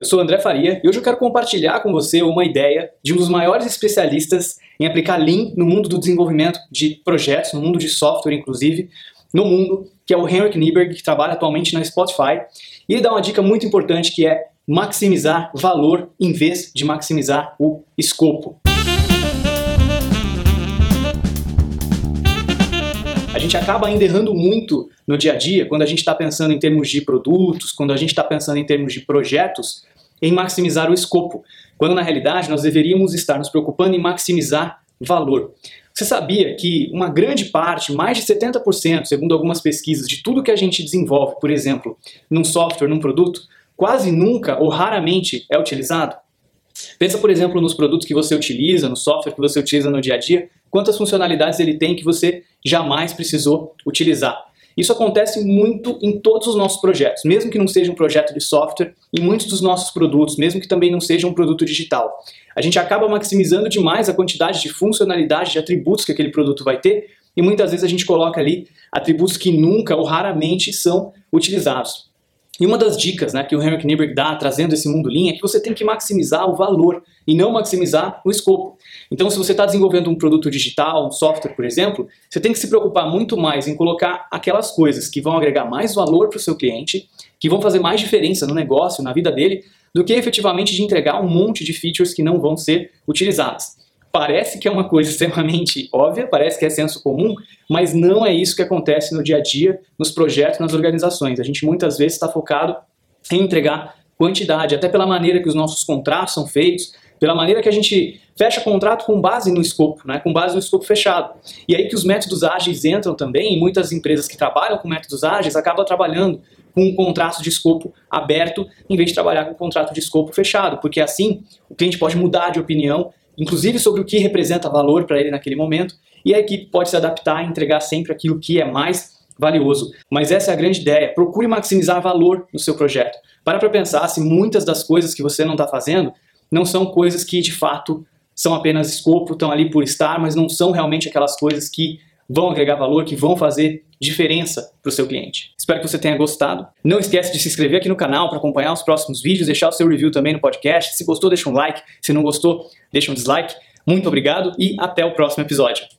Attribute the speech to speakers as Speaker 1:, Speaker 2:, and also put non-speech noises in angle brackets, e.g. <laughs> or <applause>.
Speaker 1: Eu sou André Faria e hoje eu quero compartilhar com você uma ideia de um dos maiores especialistas em aplicar Lean no mundo do desenvolvimento de projetos, no mundo de software inclusive, no mundo, que é o Henrik Nieberg, que trabalha atualmente na Spotify. E ele dá uma dica muito importante que é maximizar valor em vez de maximizar o escopo. A gente acaba ainda errando muito no dia a dia, quando a gente está pensando em termos de produtos, quando a gente está pensando em termos de projetos, em maximizar o escopo, quando na realidade nós deveríamos estar nos preocupando em maximizar valor. Você sabia que uma grande parte, mais de 70%, segundo algumas pesquisas, de tudo que a gente desenvolve, por exemplo, num software, num produto, quase nunca ou raramente é utilizado? Pensa, por exemplo, nos produtos que você utiliza, no software que você utiliza no dia a dia, quantas funcionalidades ele tem que você jamais precisou utilizar. Isso acontece muito em todos os nossos projetos, mesmo que não seja um projeto de software, em muitos dos nossos produtos, mesmo que também não seja um produto digital. A gente acaba maximizando demais a quantidade de funcionalidade, de atributos que aquele produto vai ter, e muitas vezes a gente coloca ali atributos que nunca ou raramente são utilizados. E uma das dicas né, que o Henrik Nieberg dá trazendo esse mundo Lean é que você tem que maximizar o valor e não maximizar o escopo. Então, se você está desenvolvendo um produto digital, um software, por exemplo, você tem que se preocupar muito mais em colocar aquelas coisas que vão agregar mais valor para o seu cliente, que vão fazer mais diferença no negócio, na vida dele, do que efetivamente de entregar um monte de features que não vão ser utilizadas. Parece que é uma coisa <laughs> extremamente óbvia, parece que é senso comum, mas não é isso que acontece no dia a dia, nos projetos, nas organizações. A gente muitas vezes está focado em entregar quantidade, até pela maneira que os nossos contratos são feitos, pela maneira que a gente fecha contrato com base no escopo, né, com base no escopo fechado. E aí que os métodos ágeis entram também, e muitas empresas que trabalham com métodos ágeis acabam trabalhando com um contrato de escopo aberto em vez de trabalhar com um contrato de escopo fechado, porque assim o cliente pode mudar de opinião inclusive sobre o que representa valor para ele naquele momento, e a equipe pode se adaptar e entregar sempre aquilo que é mais valioso. Mas essa é a grande ideia. Procure maximizar valor no seu projeto. Para para pensar se muitas das coisas que você não está fazendo não são coisas que de fato são apenas escopo, estão ali por estar, mas não são realmente aquelas coisas que vão agregar valor, que vão fazer diferença para o seu cliente. Espero que você tenha gostado. Não esquece de se inscrever aqui no canal para acompanhar os próximos vídeos, deixar o seu review também no podcast. Se gostou, deixa um like. Se não gostou, deixa um dislike. Muito obrigado e até o próximo episódio.